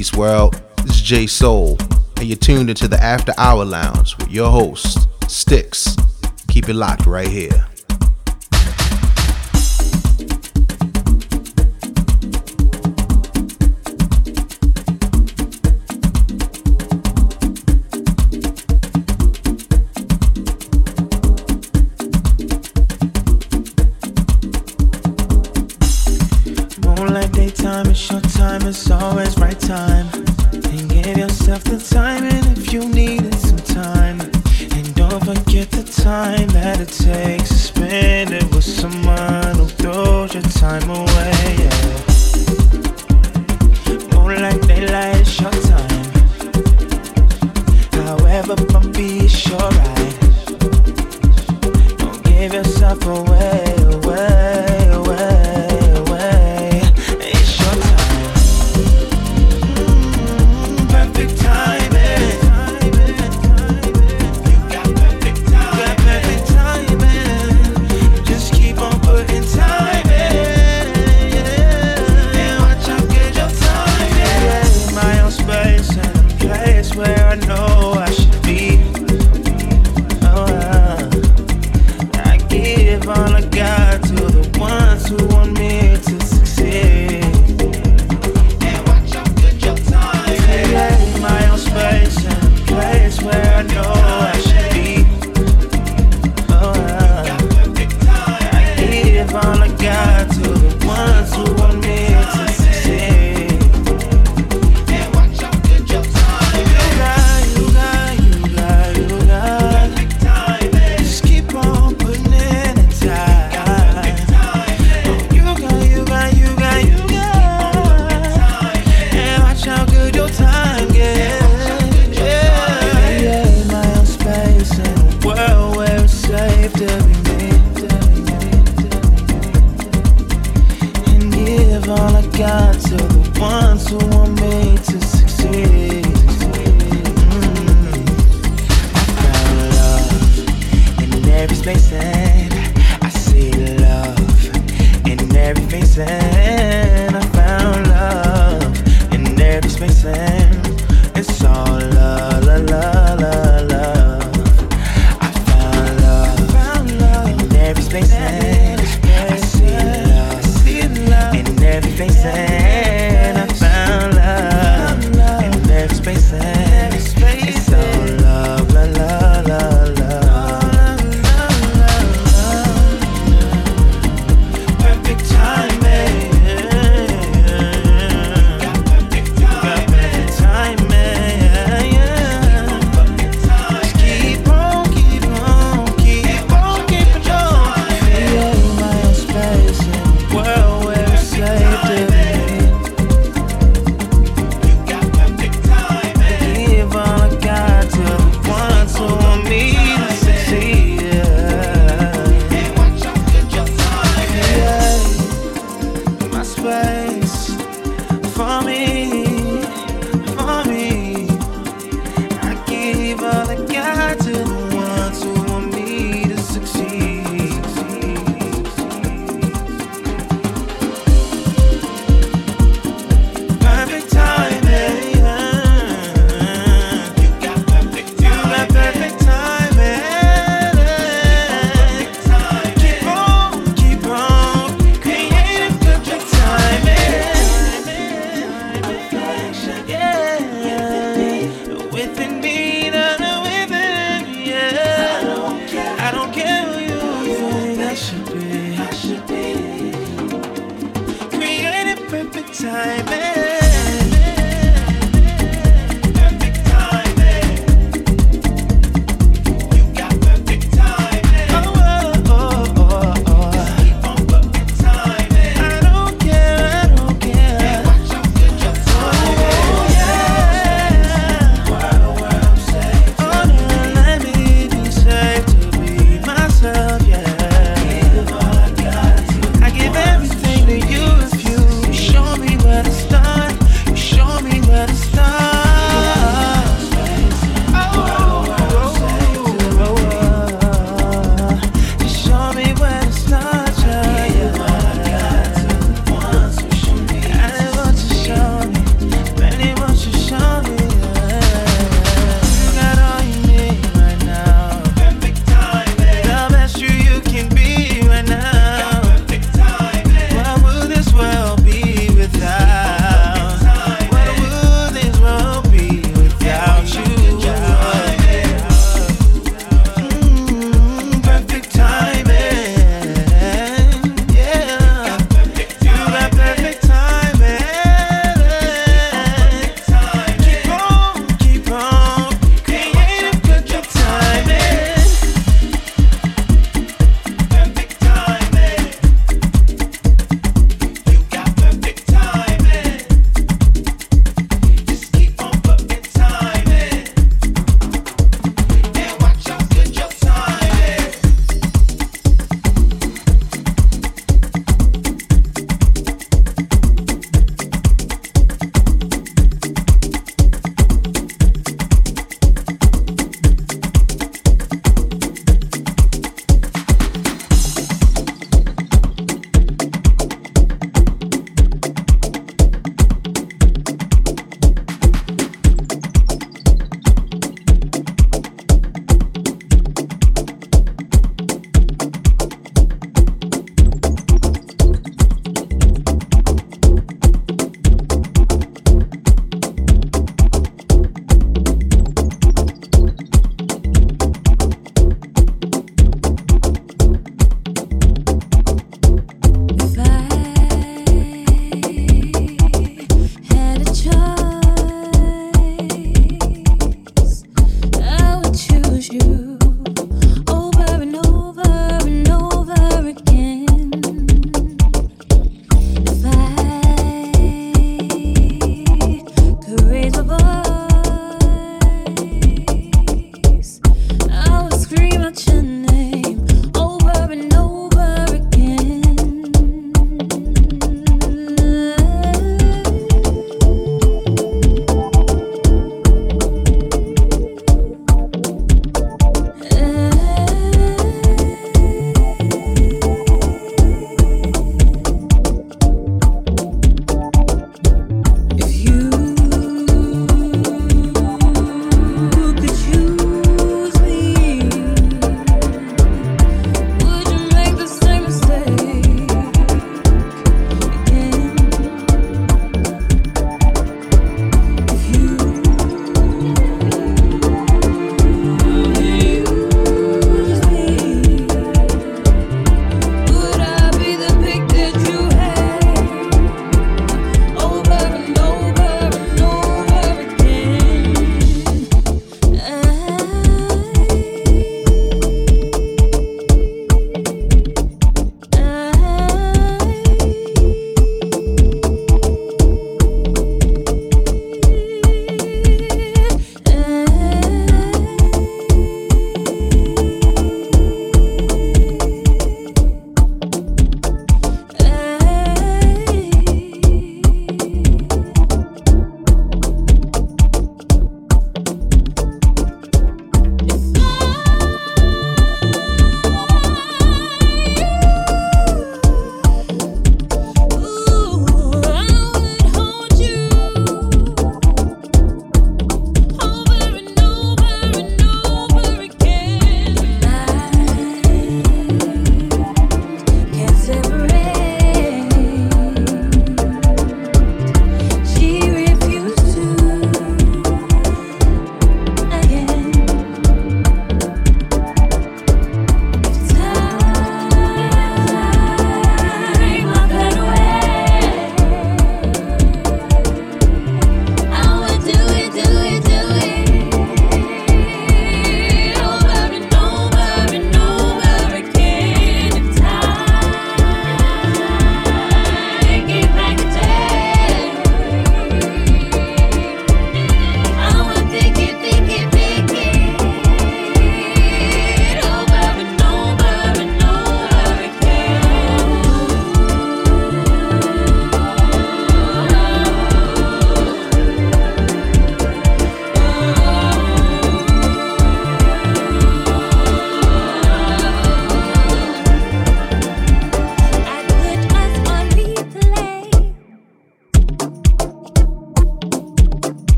Peace, world. This is Jay Soul, and you're tuned into the After Hour Lounge with your host, Sticks. Keep it locked right here. always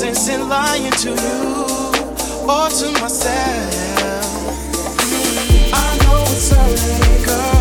sense in lying to you or to myself. I know it's early, girl.